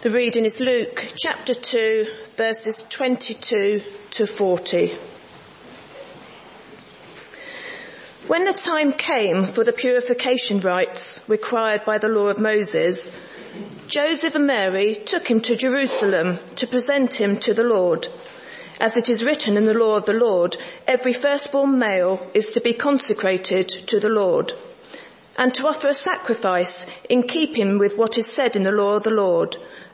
The reading is Luke chapter 2 verses 22 to 40. When the time came for the purification rites required by the law of Moses, Joseph and Mary took him to Jerusalem to present him to the Lord. As it is written in the law of the Lord, every firstborn male is to be consecrated to the Lord and to offer a sacrifice in keeping with what is said in the law of the Lord,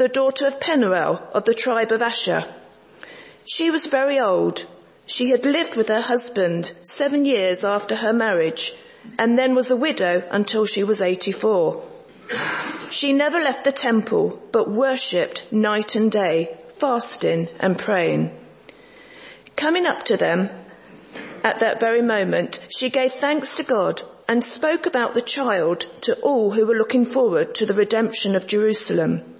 the daughter of Penuel of the tribe of Asher. She was very old. She had lived with her husband seven years after her marriage and then was a widow until she was 84. She never left the temple but worshipped night and day, fasting and praying. Coming up to them at that very moment, she gave thanks to God and spoke about the child to all who were looking forward to the redemption of Jerusalem.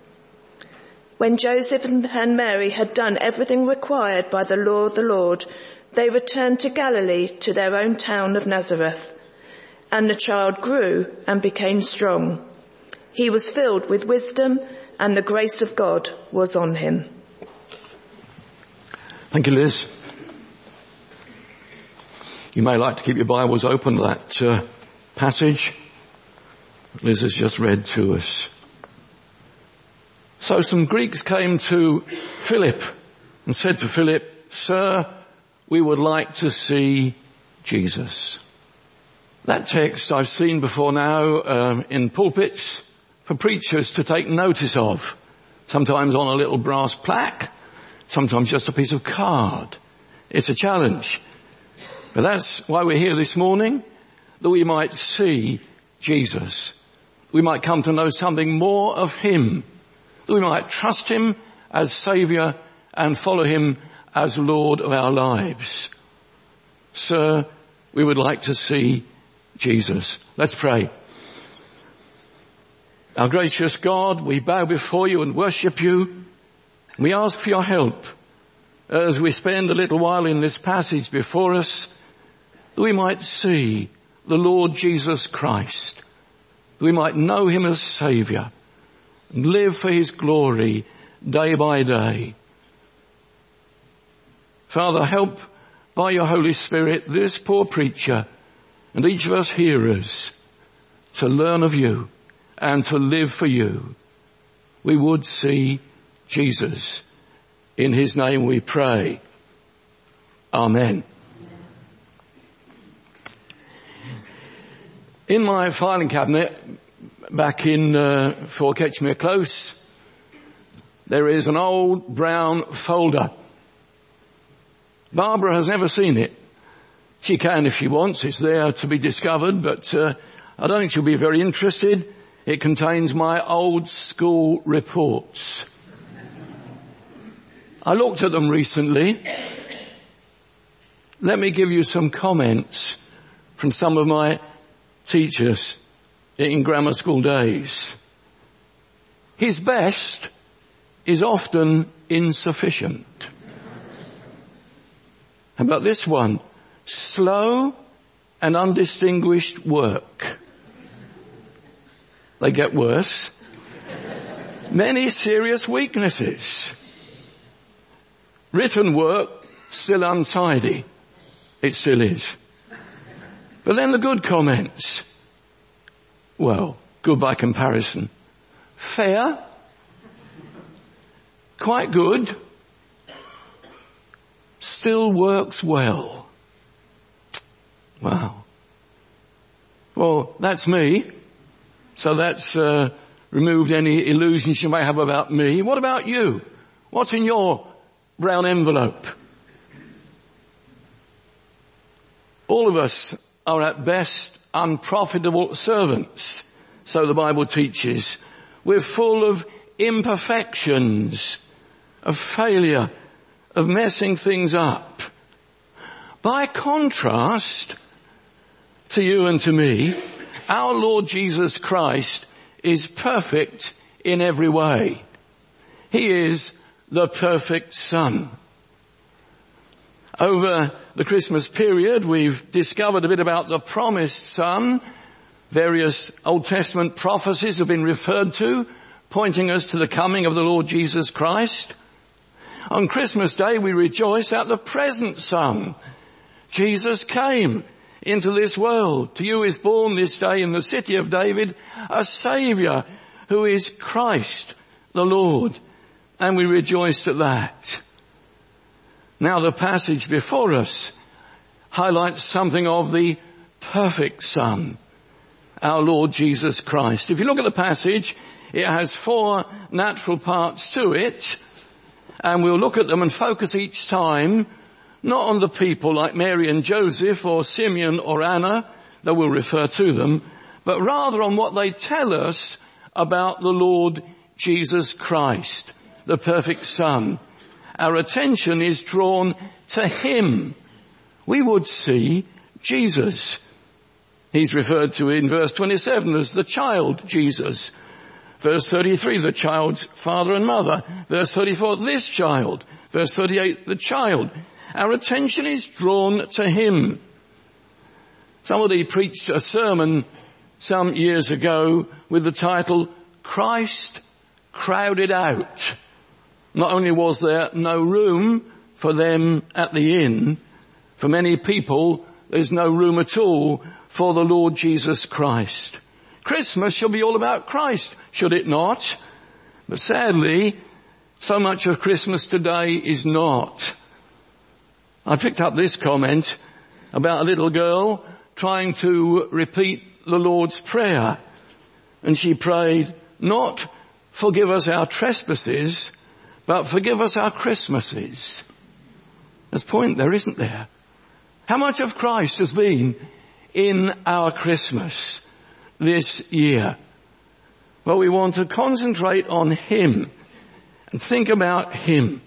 When Joseph and Mary had done everything required by the law of the Lord, they returned to Galilee to their own town of Nazareth. And the child grew and became strong. He was filled with wisdom and the grace of God was on him. Thank you, Liz. You may like to keep your Bibles open to that uh, passage Liz has just read to us. So some Greeks came to Philip and said to Philip, Sir, we would like to see Jesus. That text I've seen before now um, in pulpits for preachers to take notice of, sometimes on a little brass plaque, sometimes just a piece of card. It's a challenge. But that's why we're here this morning that we might see Jesus. We might come to know something more of Him. That we might trust Him as Saviour and follow Him as Lord of our lives. Sir, we would like to see Jesus. Let's pray. Our gracious God, we bow before you and worship you. We ask for your help as we spend a little while in this passage before us, that we might see the Lord Jesus Christ. We might know him as Saviour live for his glory day by day. Father, help by your Holy Spirit this poor preacher and each of us hearers to learn of you and to live for you. We would see Jesus. In his name we pray. Amen. In my filing cabinet, back in uh, Fort Ketchmere Close, there is an old brown folder. Barbara has never seen it. She can if she wants. It's there to be discovered, but uh, I don't think she'll be very interested. It contains my old school reports. I looked at them recently. Let me give you some comments from some of my teachers in grammar school days. His best is often insufficient. How about this one? Slow and undistinguished work. They get worse. Many serious weaknesses. Written work, still untidy. It still is. But then the good comments. Well, good by comparison. Fair. Quite good. Still works well. Wow. Well, that's me. So that's uh, removed any illusions you may have about me. What about you? What's in your brown envelope? All of us are at best unprofitable servants, so the Bible teaches. We're full of imperfections, of failure, of messing things up. By contrast to you and to me, our Lord Jesus Christ is perfect in every way. He is the perfect Son. Over the Christmas period, we've discovered a bit about the promised Son. Various Old Testament prophecies have been referred to, pointing us to the coming of the Lord Jesus Christ. On Christmas Day, we rejoice at the present Son. Jesus came into this world. To you is born this day in the city of David a Saviour who is Christ the Lord. And we rejoiced at that. Now the passage before us highlights something of the perfect Son, our Lord Jesus Christ. If you look at the passage, it has four natural parts to it, and we'll look at them and focus each time not on the people like Mary and Joseph or Simeon or Anna, though we'll refer to them, but rather on what they tell us about the Lord Jesus Christ, the perfect Son. Our attention is drawn to Him. We would see Jesus. He's referred to in verse 27 as the child Jesus. Verse 33, the child's father and mother. Verse 34, this child. Verse 38, the child. Our attention is drawn to Him. Somebody preached a sermon some years ago with the title, Christ Crowded Out. Not only was there no room for them at the inn, for many people there's no room at all for the Lord Jesus Christ. Christmas should be all about Christ, should it not? But sadly, so much of Christmas today is not. I picked up this comment about a little girl trying to repeat the Lord's Prayer. And she prayed, not forgive us our trespasses, but forgive us our Christmases. There's point there, isn't there? How much of Christ has been in our Christmas this year? Well, we want to concentrate on Him and think about Him.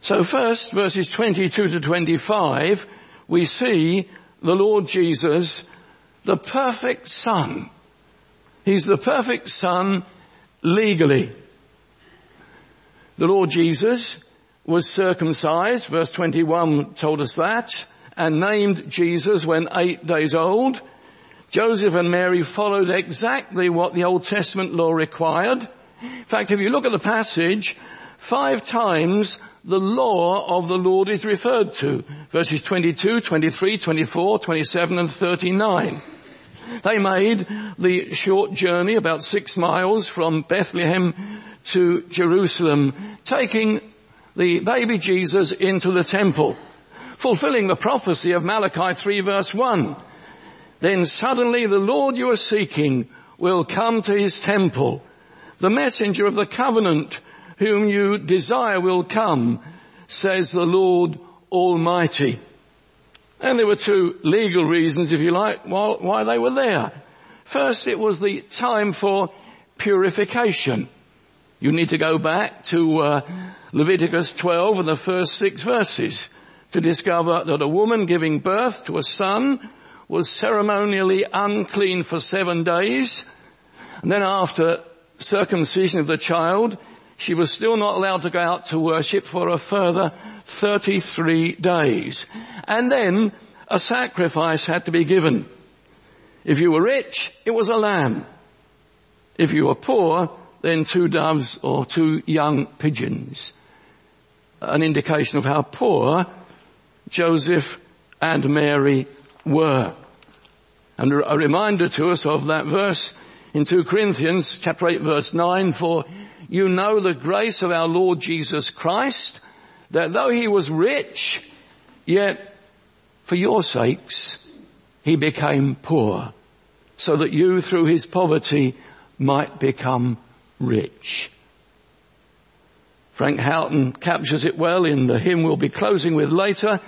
So first, verses 22 to 25, we see the Lord Jesus, the perfect Son. He's the perfect Son legally. The Lord Jesus was circumcised, verse 21 told us that, and named Jesus when eight days old. Joseph and Mary followed exactly what the Old Testament law required. In fact, if you look at the passage, five times the law of the Lord is referred to. Verses 22, 23, 24, 27 and 39. They made the short journey, about six miles from Bethlehem to Jerusalem, taking the baby Jesus into the temple, fulfilling the prophecy of Malachi 3 verse 1. Then suddenly the Lord you are seeking will come to his temple. The messenger of the covenant whom you desire will come, says the Lord Almighty. And there were two legal reasons, if you like, why they were there. First, it was the time for purification. You need to go back to uh, Leviticus 12 and the first six verses to discover that a woman giving birth to a son was ceremonially unclean for seven days. And then after circumcision of the child, she was still not allowed to go out to worship for a further 33 days. And then a sacrifice had to be given. If you were rich, it was a lamb. If you were poor, then two doves or two young pigeons. An indication of how poor Joseph and Mary were. And a reminder to us of that verse in 2 Corinthians chapter 8 verse 9, for you know the grace of our Lord Jesus Christ, that though he was rich, yet for your sakes he became poor, so that you through his poverty might become rich. Frank Houghton captures it well in the hymn we'll be closing with later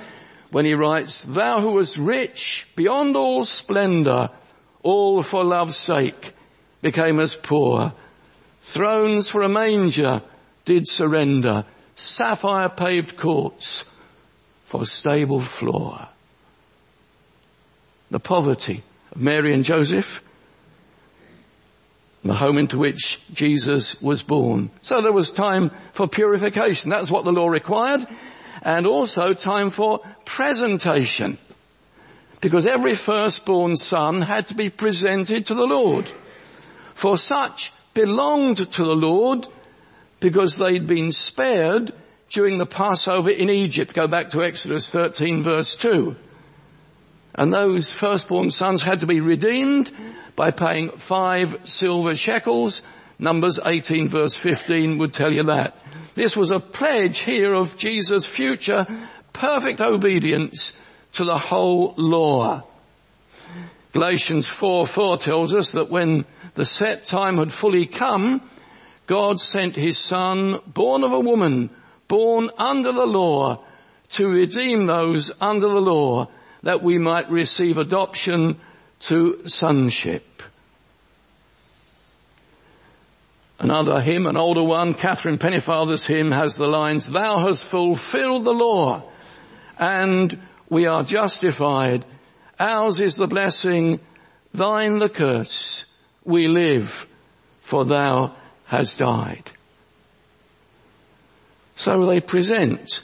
when he writes, Thou who was rich beyond all splendor, all for love's sake, became as poor. Thrones for a manger did surrender, sapphire paved courts for stable floor. The poverty of Mary and Joseph the home into which Jesus was born. So there was time for purification. That's what the law required. And also time for presentation. Because every firstborn son had to be presented to the Lord. For such belonged to the Lord because they'd been spared during the Passover in Egypt. Go back to Exodus 13 verse 2. And those firstborn sons had to be redeemed by paying five silver shekels. Numbers 18 verse 15 would tell you that. This was a pledge here of Jesus' future perfect obedience to the whole law. Galatians 4, 4 tells us that when the set time had fully come, God sent his son, born of a woman, born under the law, to redeem those under the law, that we might receive adoption to sonship. Another hymn, an older one, Catherine Pennefather's hymn has the lines, Thou hast fulfilled the law and we are justified. Ours is the blessing, thine the curse. We live for thou hast died. So they present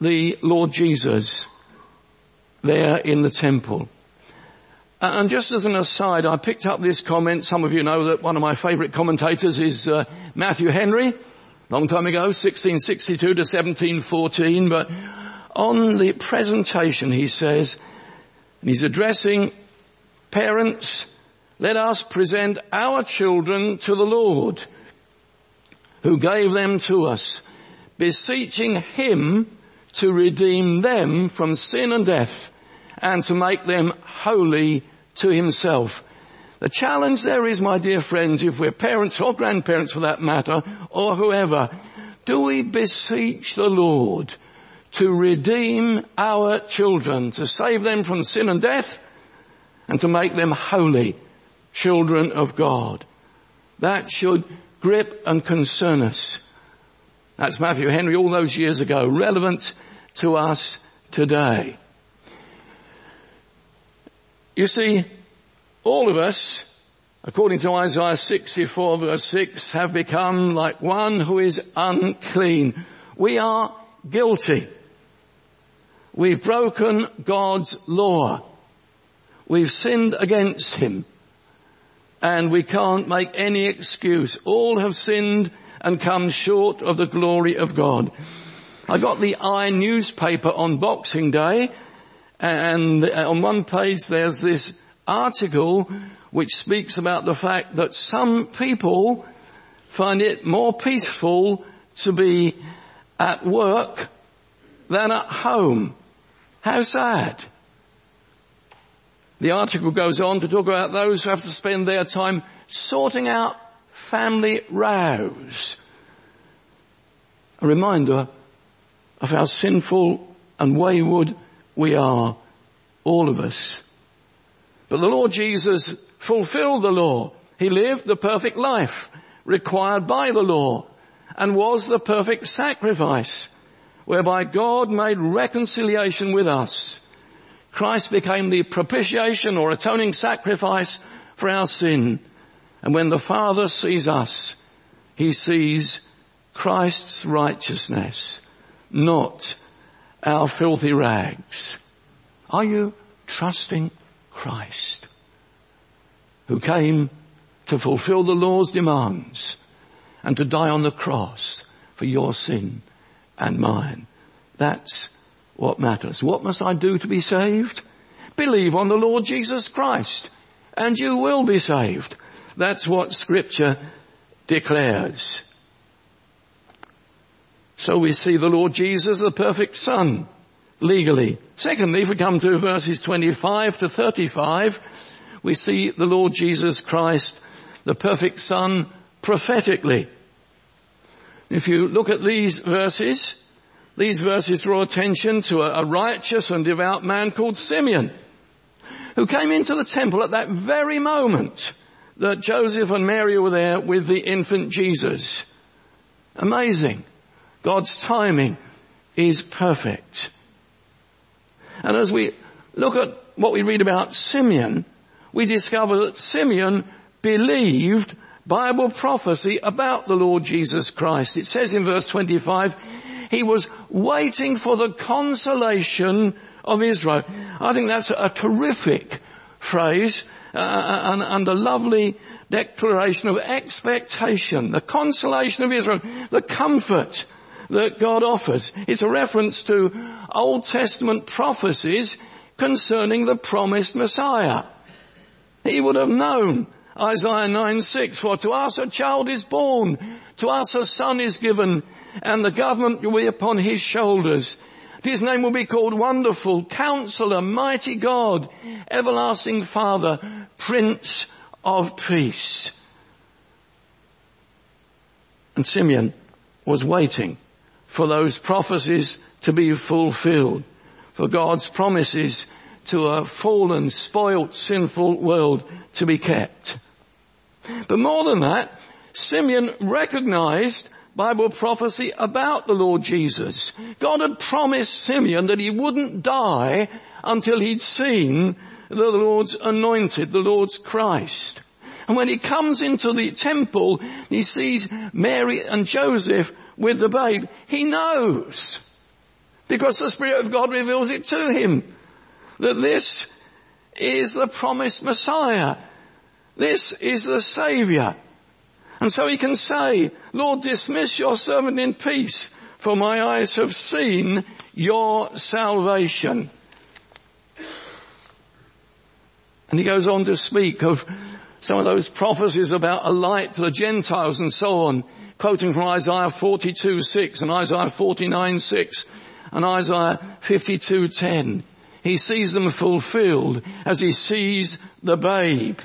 the Lord Jesus there in the temple. And just as an aside, I picked up this comment. Some of you know that one of my favourite commentators is uh, Matthew Henry, long time ago, 1662 to 1714. But on the presentation, he says, and he's addressing parents, let us present our children to the Lord, who gave them to us, beseeching Him to redeem them from sin and death and to make them holy to himself. The challenge there is, my dear friends, if we're parents or grandparents for that matter, or whoever, do we beseech the Lord to redeem our children, to save them from sin and death, and to make them holy children of God? That should grip and concern us. That's Matthew Henry all those years ago, relevant to us today. You see, all of us, according to Isaiah 64 verse 6, have become like one who is unclean. We are guilty. We've broken God's law. We've sinned against Him. And we can't make any excuse. All have sinned and come short of the glory of God. I got the I newspaper on Boxing Day and on one page there's this article which speaks about the fact that some people find it more peaceful to be at work than at home. How sad. The article goes on to talk about those who have to spend their time sorting out family rows. A reminder of how sinful and wayward we are, all of us. But the Lord Jesus fulfilled the law. He lived the perfect life required by the law and was the perfect sacrifice whereby God made reconciliation with us. Christ became the propitiation or atoning sacrifice for our sin. And when the Father sees us, He sees Christ's righteousness, not our filthy rags. Are you trusting Christ who came to fulfill the law's demands and to die on the cross for your sin and mine? That's what matters. What must I do to be saved? Believe on the Lord Jesus Christ and you will be saved. That's what scripture declares. So we see the Lord Jesus, the perfect Son, legally. Secondly, if we come to verses 25 to 35, we see the Lord Jesus Christ, the perfect Son, prophetically. If you look at these verses, these verses draw attention to a, righteous and devout man called Simeon, who came into the temple at that very moment that Joseph and Mary were there with the infant Jesus. Amazing. God's timing is perfect. And as we look at what we read about Simeon, we discover that Simeon believed Bible prophecy about the Lord Jesus Christ. It says in verse 25, he was waiting for the consolation of Israel. I think that's a terrific phrase uh, and, and a lovely declaration of expectation, the consolation of Israel, the comfort that God offers. It's a reference to Old Testament prophecies concerning the promised Messiah. He would have known Isaiah 9 6, for to us a child is born, to us a son is given, and the government will be upon his shoulders. His name will be called Wonderful, Counselor, Mighty God, Everlasting Father, Prince of Peace. And Simeon was waiting for those prophecies to be fulfilled, for God's promises to a fallen, spoilt, sinful world to be kept. But more than that, Simeon recognized Bible prophecy about the Lord Jesus. God had promised Simeon that he wouldn't die until he'd seen the Lord's anointed, the Lord's Christ. And when he comes into the temple, he sees Mary and Joseph with the babe, he knows, because the Spirit of God reveals it to him, that this is the promised Messiah. This is the Saviour. And so he can say, Lord, dismiss your servant in peace, for my eyes have seen your salvation. And he goes on to speak of some of those prophecies about a light to the Gentiles and so on quoting from Isaiah 42, 6 and Isaiah 49, 6 and Isaiah 52, 10. He sees them fulfilled as he sees the babe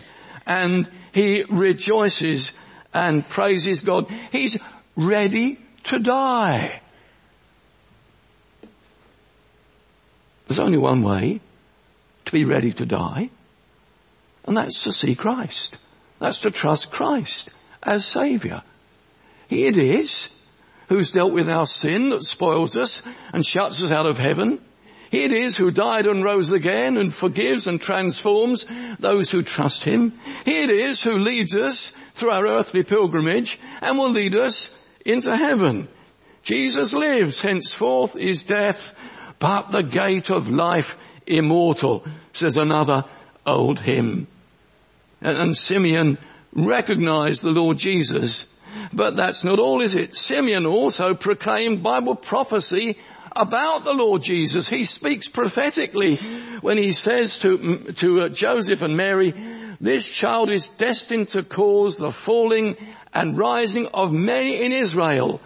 and he rejoices and praises God. He's ready to die. There's only one way to be ready to die, and that's to see Christ. That's to trust Christ as Saviour. He it is who's dealt with our sin that spoils us and shuts us out of heaven. He it is who died and rose again and forgives and transforms those who trust Him. He it is who leads us through our earthly pilgrimage and will lead us into heaven. Jesus lives, henceforth is death, but the gate of life immortal, says another old hymn. And, Simeon recognized the Lord Jesus but that's not all, is it? Simeon also proclaimed Bible prophecy about the Lord Jesus. He speaks prophetically when he says to, to uh, Joseph and Mary, this child is destined to cause the falling and rising of many in Israel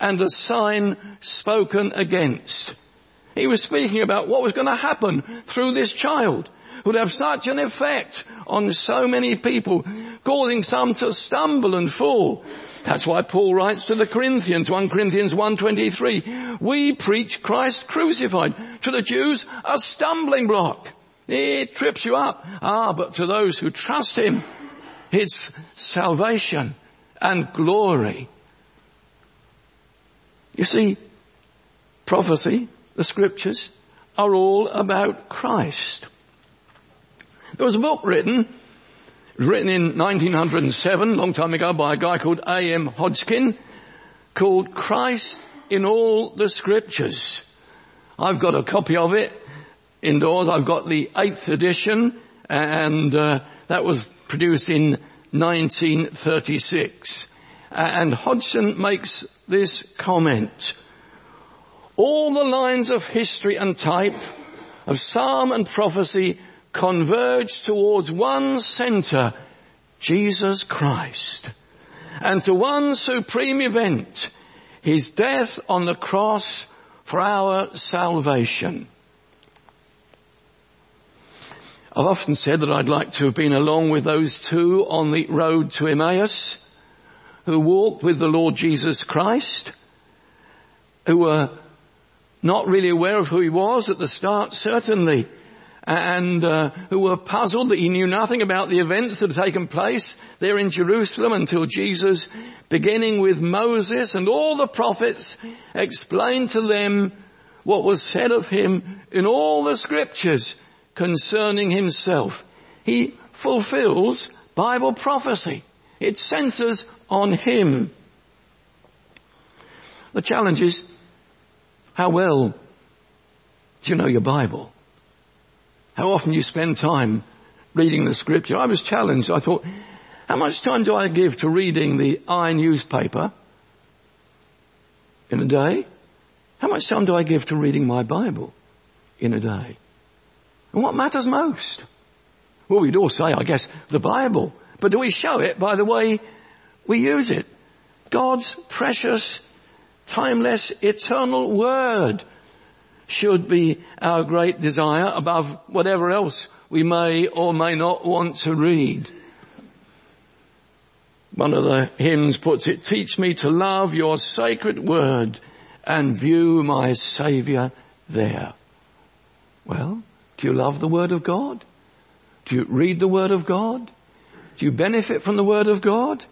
and a sign spoken against. He was speaking about what was going to happen through this child would have such an effect on so many people, causing some to stumble and fall. That's why Paul writes to the Corinthians, 1 Corinthians 1.23, we preach Christ crucified. To the Jews, a stumbling block. It trips you up. Ah, but to those who trust Him, it's salvation and glory. You see, prophecy, the scriptures, are all about Christ. There was a book written written in 1907, long time ago, by a guy called A.M. Hodgkin, called Christ in all the scriptures. I've got a copy of it indoors. I've got the eighth edition and uh, that was produced in 1936. And Hodgkin makes this comment. All the lines of history and type of psalm and prophecy converge towards one center, Jesus Christ. And to one supreme event, His death on the cross for our salvation. I've often said that I'd like to have been along with those two on the road to Emmaus who walked with the Lord Jesus Christ, who were not really aware of who he was at the start, certainly, and uh, who were puzzled that he knew nothing about the events that had taken place there in Jerusalem until Jesus, beginning with Moses and all the prophets, explained to them what was said of him in all the scriptures concerning himself. He fulfills Bible prophecy. It centers on him. The challenge is, how well do you know your Bible? How often you spend time reading the scripture? I was challenged. I thought, how much time do I give to reading the I newspaper in a day? How much time do I give to reading my Bible in a day? And what matters most? Well, we'd all say, I guess, the Bible. But do we show it by the way we use it? God's precious, timeless, eternal Word should be our great desire above whatever else we may or may not want to read. One of the hymns puts it, teach me to love your sacred word and view my saviour there. Well, do you love the Word of God? Do you read the Word of God? Do you benefit from the Word of God?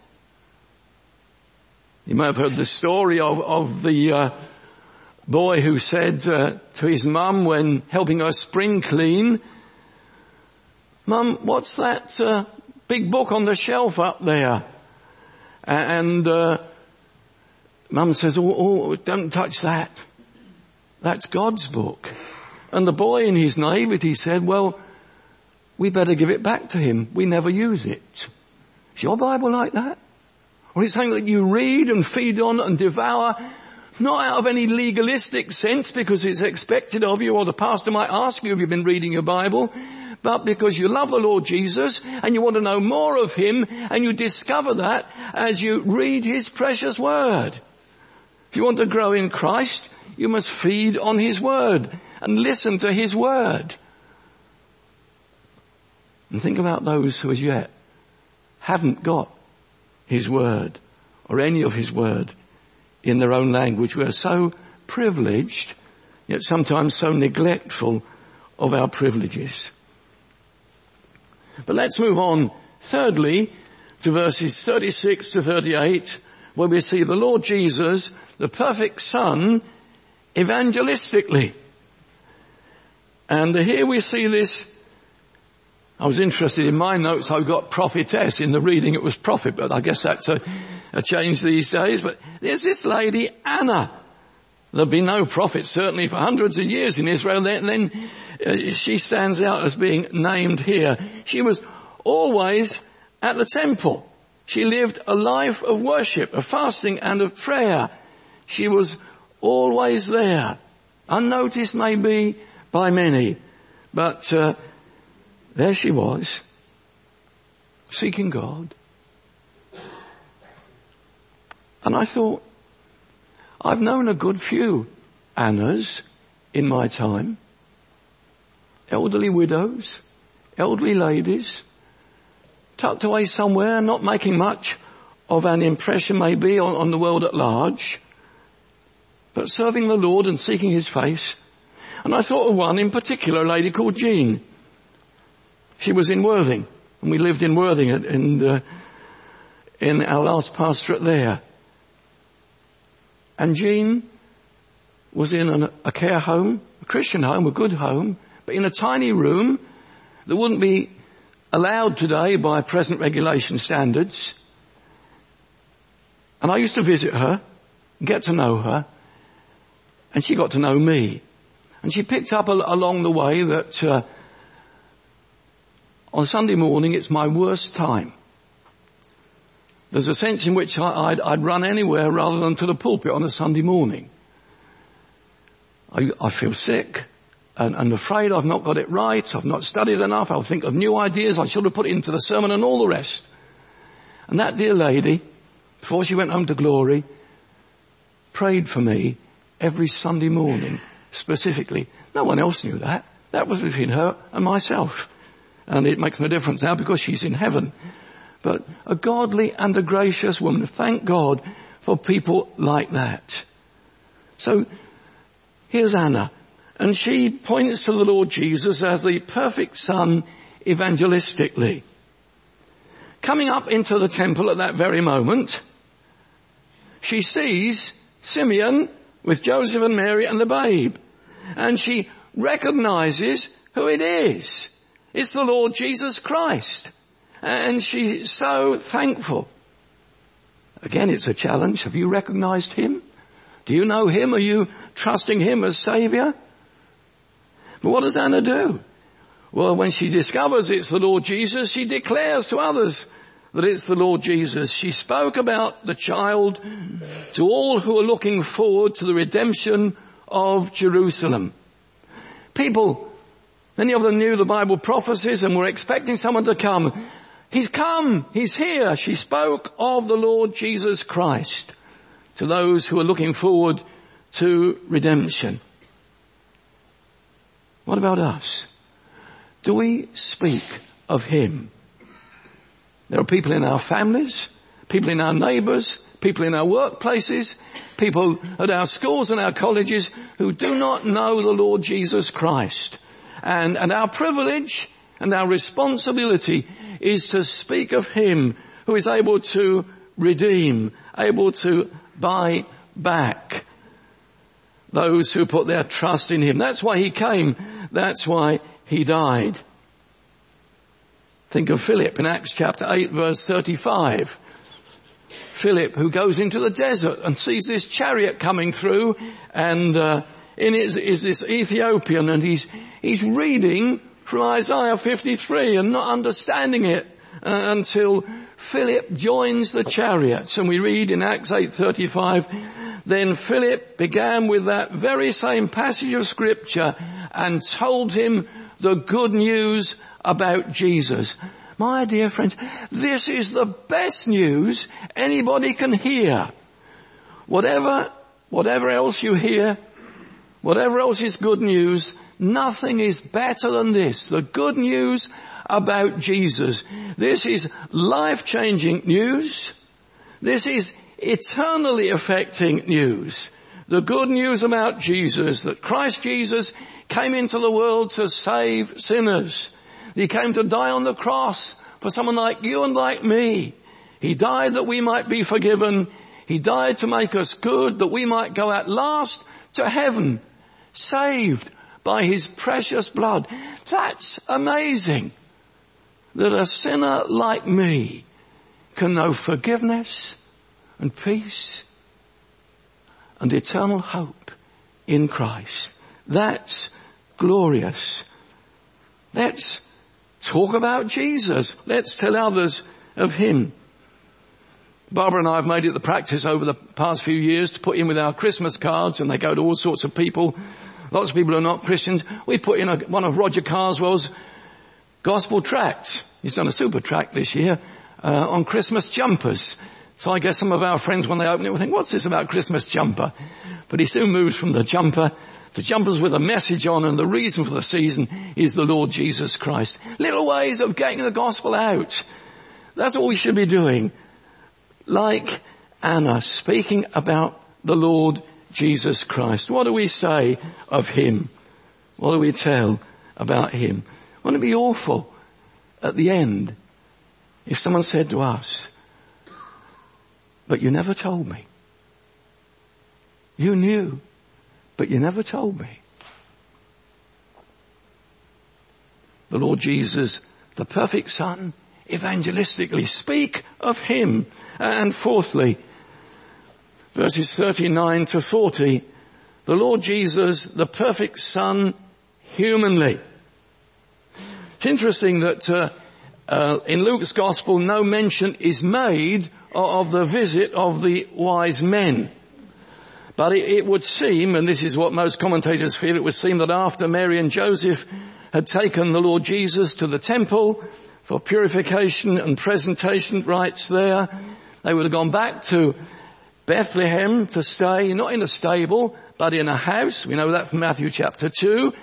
You may have heard the story of, of the uh, boy who said uh, to his mum when helping her spring clean, Mum, what's that uh, big book on the shelf up there? And uh, Mum says, oh, oh, don't touch that. That's God's book. And the boy in his naivety said, well, we better give it back to him. We never use it. Is your Bible like that? Or is it something that you read and feed on and devour, not out of any legalistic sense because it's expected of you or the pastor might ask you if you've been reading your Bible, but because you love the Lord Jesus and you want to know more of Him and you discover that as you read His precious Word. If you want to grow in Christ, you must feed on His Word and listen to His Word. And think about those who as yet haven't got His Word or any of His Word in their own language. We are so privileged, yet sometimes so neglectful of our privileges. But let's move on thirdly to verses 36 to 38 where we see the Lord Jesus, the perfect Son, evangelistically. And here we see this. I was interested in my notes. I've got prophetess. In the reading it was prophet, but I guess that's a, a change these days. But there's this lady, Anna. There'll be no prophet certainly for hundreds of years in Israel. Then, then uh, she stands out as being named here. She was always at the temple. She lived a life of worship, of fasting and of prayer. She was always there. Unnoticed maybe, by many. But uh, there she was, seeking God. And I thought, I've known a good few Annas in my time. Elderly widows, elderly ladies, tucked away somewhere, not making much of an impression maybe on, on the world at large, but serving the Lord and seeking His face and I thought of one in particular, a lady called Jean. She was in Worthing, and we lived in Worthing in, uh, in our last pastorate there. And Jean was in an, a care home, a Christian home, a good home, but in a tiny room that wouldn't be allowed today by present regulation standards. And I used to visit her get to know her. And she got to know me. And she picked up a, along the way that uh, on Sunday morning it's my worst time. There's a sense in which I, would I'd run anywhere rather than to the pulpit on a Sunday morning. I, I feel sick and, and afraid I've not got it right. I've not studied enough. I'll think of new ideas. I should have put it into the sermon and all the rest. And that dear lady, before she went home to glory, prayed for me every Sunday morning, specifically. No one else knew that. That was between her and myself. And it makes no difference now because she's in heaven. But a godly and a gracious woman. Thank God for people like that. So here's Anna. And she points to the Lord Jesus as the perfect son evangelistically. Coming up into the temple at that very moment, she sees Simeon with Joseph and Mary and the babe. And she recognizes who it is. It's the Lord Jesus Christ. And she's so thankful. Again, it's a challenge. Have you recognized Him? Do you know Him? Are you trusting Him as Savior? But what does Anna do? Well, when she discovers it's the Lord Jesus, she declares to others that it's the Lord Jesus. She spoke about the child to all who are looking forward to the redemption of Jerusalem. People, many of them knew the Bible prophecies and were expecting someone to come. He's come. He's here. She spoke of the Lord Jesus Christ to those who are looking forward to redemption. What about us? Do we speak of Him? There are people in our families, people in our neighbours, people in our workplaces, people at our schools and our colleges who do not know the Lord Jesus Christ. And, and our privilege and our responsibility is to speak of Him who is able to redeem, able to buy back those who put their trust in Him. That's why He came. That's why He died. Think of Philip in Acts chapter 8 verse 35. Philip who goes into the desert and sees this chariot coming through and uh, in it is this Ethiopian and he's, he's reading from Isaiah 53 and not understanding it uh, until Philip joins the chariots and we read in Acts 8.35 then Philip began with that very same passage of scripture and told him the good news about Jesus. My dear friends, this is the best news anybody can hear. Whatever, whatever else you hear, whatever else is good news, nothing is better than this. The good news about Jesus. This is life-changing news. This is eternally affecting news. The good news about Jesus, that Christ Jesus came into the world to save sinners. He came to die on the cross for someone like you and like me. He died that we might be forgiven. He died to make us good, that we might go at last to heaven, saved by His precious blood. That's amazing that a sinner like me can know forgiveness and peace and eternal hope in Christ. That's glorious. Let's talk about Jesus. Let's tell others of Him. Barbara and I have made it the practice over the past few years to put in with our Christmas cards and they go to all sorts of people. Lots of people who are not Christians. We put in a, one of Roger Carswell's gospel tracts. He's done a super tract this year uh, on Christmas jumpers. So I guess some of our friends when they open it will think, what's this about Christmas jumper? But he soon moves from the jumper the jumpers with a message on and the reason for the season is the Lord Jesus Christ. Little ways of getting the gospel out. That's what we should be doing. Like Anna speaking about the Lord Jesus Christ. What do we say of Him? What do we tell about Him? Wouldn't it be awful at the end if someone said to us, but you never told me. You knew but you never told me. The Lord Jesus, the perfect Son, evangelistically speak of Him. And fourthly, verses 39 to 40, the Lord Jesus, the perfect Son, humanly. It's interesting that uh, uh, in Luke's Gospel no mention is made of the visit of the wise men. But it, it, would seem, and this is what most commentators feel, it would seem that after Mary and Joseph had taken the Lord Jesus to the temple for purification and presentation rites there, they would have gone back to Bethlehem to stay, not in a stable, but in a house. We know that from Matthew chapter 2.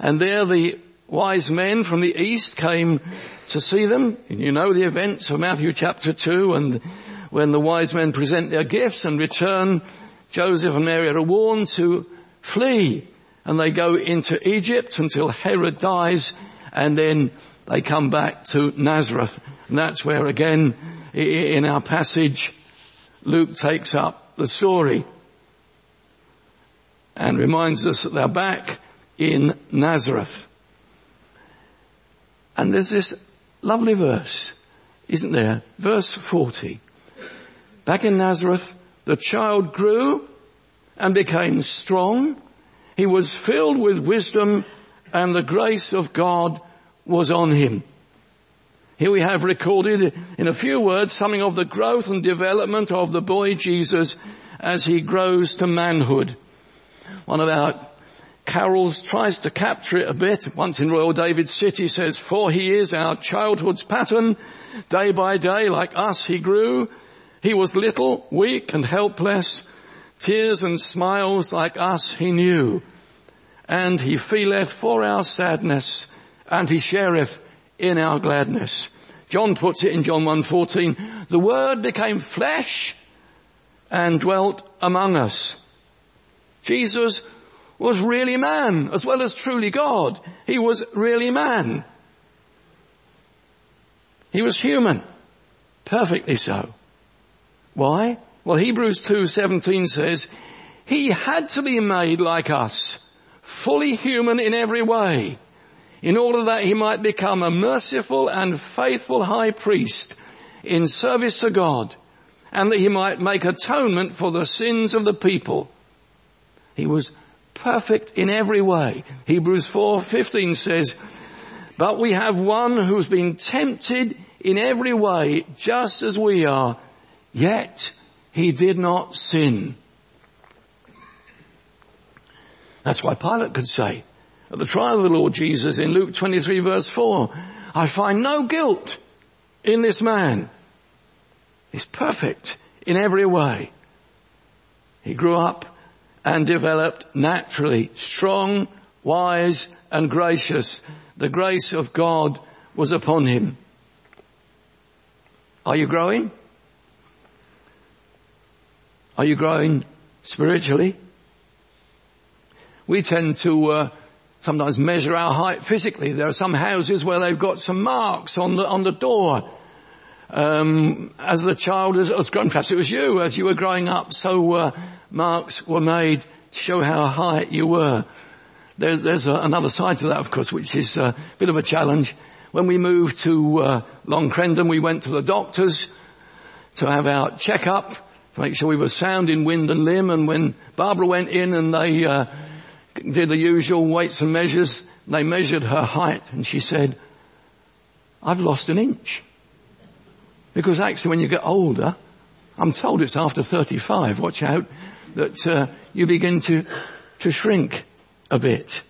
And there the wise men from the east came to see them. You know the events of Matthew chapter 2 and when the wise men present their gifts and return, Joseph and Mary are warned to flee and they go into Egypt until Herod dies and then they come back to Nazareth. And that's where again in our passage Luke takes up the story and reminds us that they're back in Nazareth. And there's this lovely verse, isn't there? Verse 40. Back in Nazareth, the child grew and became strong. He was filled with wisdom and the grace of God was on him. Here we have recorded in a few words something of the growth and development of the boy Jesus as he grows to manhood. One of our carols tries to capture it a bit. Once in Royal David City says, for he is our childhood's pattern. Day by day, like us, he grew. He was little, weak and helpless. Tears and smiles like us he knew. And he feeleth for our sadness and he shareth in our gladness. John puts it in John 1.14, the word became flesh and dwelt among us. Jesus was really man as well as truly God. He was really man. He was human. Perfectly so. Why? Well, Hebrews 2.17 says, He had to be made like us, fully human in every way, in order that He might become a merciful and faithful high priest in service to God, and that He might make atonement for the sins of the people. He was perfect in every way. Hebrews 4:15 says, "But we have one who's been tempted in every way, just as we are, Yet he did not sin. That's why Pilate could say at the trial of the Lord Jesus in Luke 23 verse 4, I find no guilt in this man. He's perfect in every way. He grew up and developed naturally, strong, wise and gracious. The grace of God was upon him. Are you growing? Are you growing spiritually? We tend to uh, sometimes measure our height physically. There are some houses where they've got some marks on the on the door. Um, as the child, as, as grown, perhaps it was you as you were growing up. So uh, marks were made to show how high you were. There, there's a, another side to that, of course, which is a bit of a challenge. When we moved to uh, Long Crendon, we went to the doctors to have our checkup to make sure we were sound in wind and limb. And when Barbara went in and they uh, did the usual weights and measures, they measured her height, and she said, "I've lost an inch." Because actually, when you get older, I'm told it's after 35. Watch out that uh, you begin to to shrink a bit.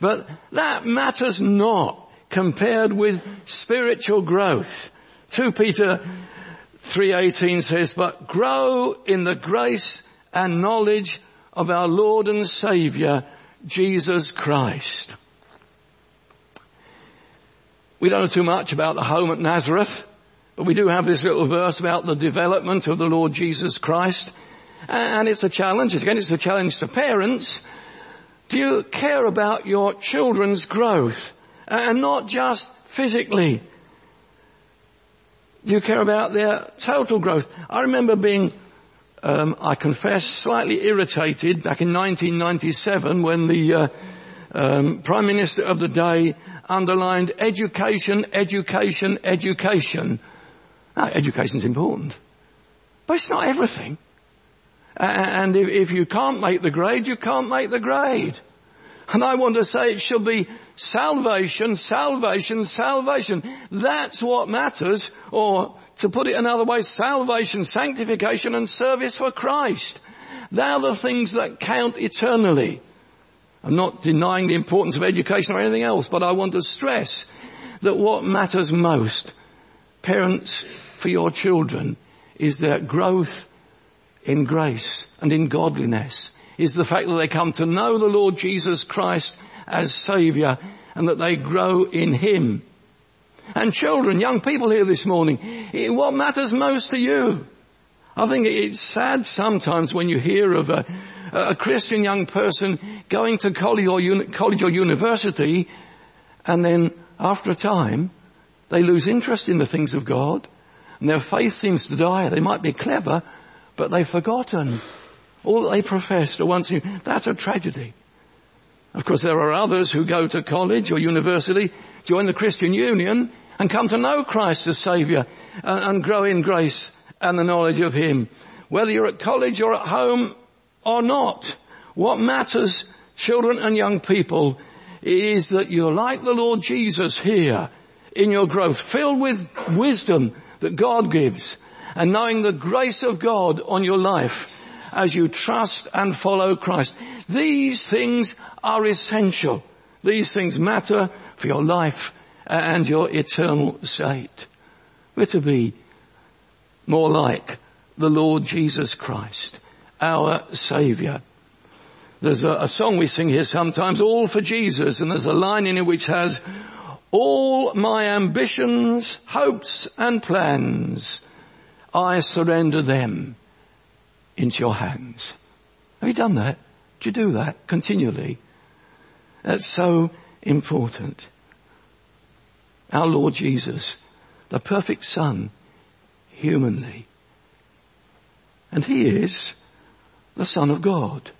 But that matters not compared with spiritual growth. 2 Peter 3.18 says, but grow in the grace and knowledge of our Lord and Saviour, Jesus Christ. We don't know too much about the home at Nazareth, but we do have this little verse about the development of the Lord Jesus Christ. And it's a challenge. Again, it's a challenge to parents. Do you care about your children's growth? And not just physically, do you care about their total growth? I remember being, um, I confess, slightly irritated back in 1997 when the uh, um, Prime Minister of the day underlined education, education, education. Now, education's important, but it's not everything. And if, if you can't make the grade, you can't make the grade. And I want to say it should be salvation, salvation, salvation. That's what matters. Or to put it another way, salvation, sanctification and service for Christ. They're the things that count eternally. I'm not denying the importance of education or anything else, but I want to stress that what matters most, parents, for your children, is their growth in grace and in godliness, is the fact that they come to know the Lord Jesus Christ as Saviour and that they grow in Him. And children, young people here this morning, eh, what matters most to you? I think it's sad sometimes when you hear of a, a Christian young person going to college or, uni- college or university and then after a time they lose interest in the things of God and their faith seems to die. They might be clever, but they've forgotten all that they professed or once. That's a tragedy. Of course, there are others who go to college or university, join the Christian Union, and come to know Christ as Saviour and, and grow in grace and the knowledge of Him. Whether you're at college or at home or not, what matters, children and young people, is that you're like the Lord Jesus here in your growth, filled with wisdom that God gives and knowing the grace of God on your life as you trust and follow Christ. These things are essential. These things matter for your life and your eternal state. We're to be more like the Lord Jesus Christ, our Saviour. There's a, a, song we sing here sometimes, all for Jesus, and there's a line in it which has, all my ambitions, hopes and plans, I surrender them into your hands. Have you done that? Do you do that continually? That's so important. Our Lord Jesus, the perfect Son, humanly. And He is the Son of God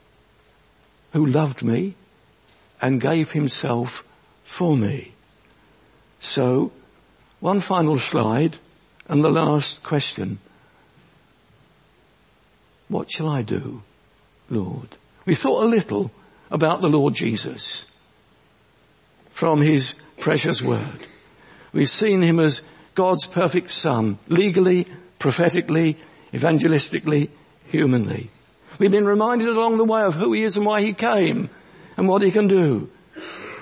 who loved me and gave Himself for me. So, one final slide and the last question. What shall I do, Lord? We thought a little about the Lord Jesus from His precious word. We've seen Him as God's perfect Son, legally, prophetically, evangelistically, humanly. We've been reminded along the way of who He is and why He came and what He can do.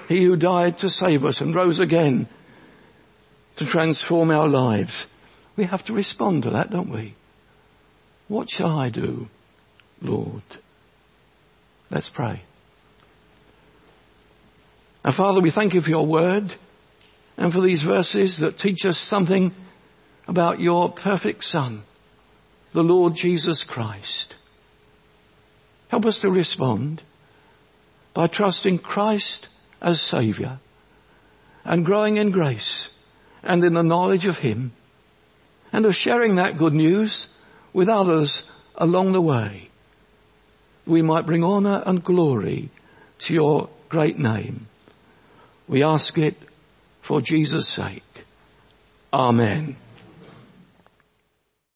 He who died to save us and rose again to transform our lives. We have to respond to that, don't we? What shall I do, Lord? Let's pray. Now Father, we thank you for your word and for these verses that teach us something about your perfect Son, the Lord Jesus Christ. Help us to respond by trusting Christ as Saviour and growing in grace and in the knowledge of Him and of sharing that good news with others along the way. We might bring honour and glory to your great name. We ask it for Jesus' sake. Amen.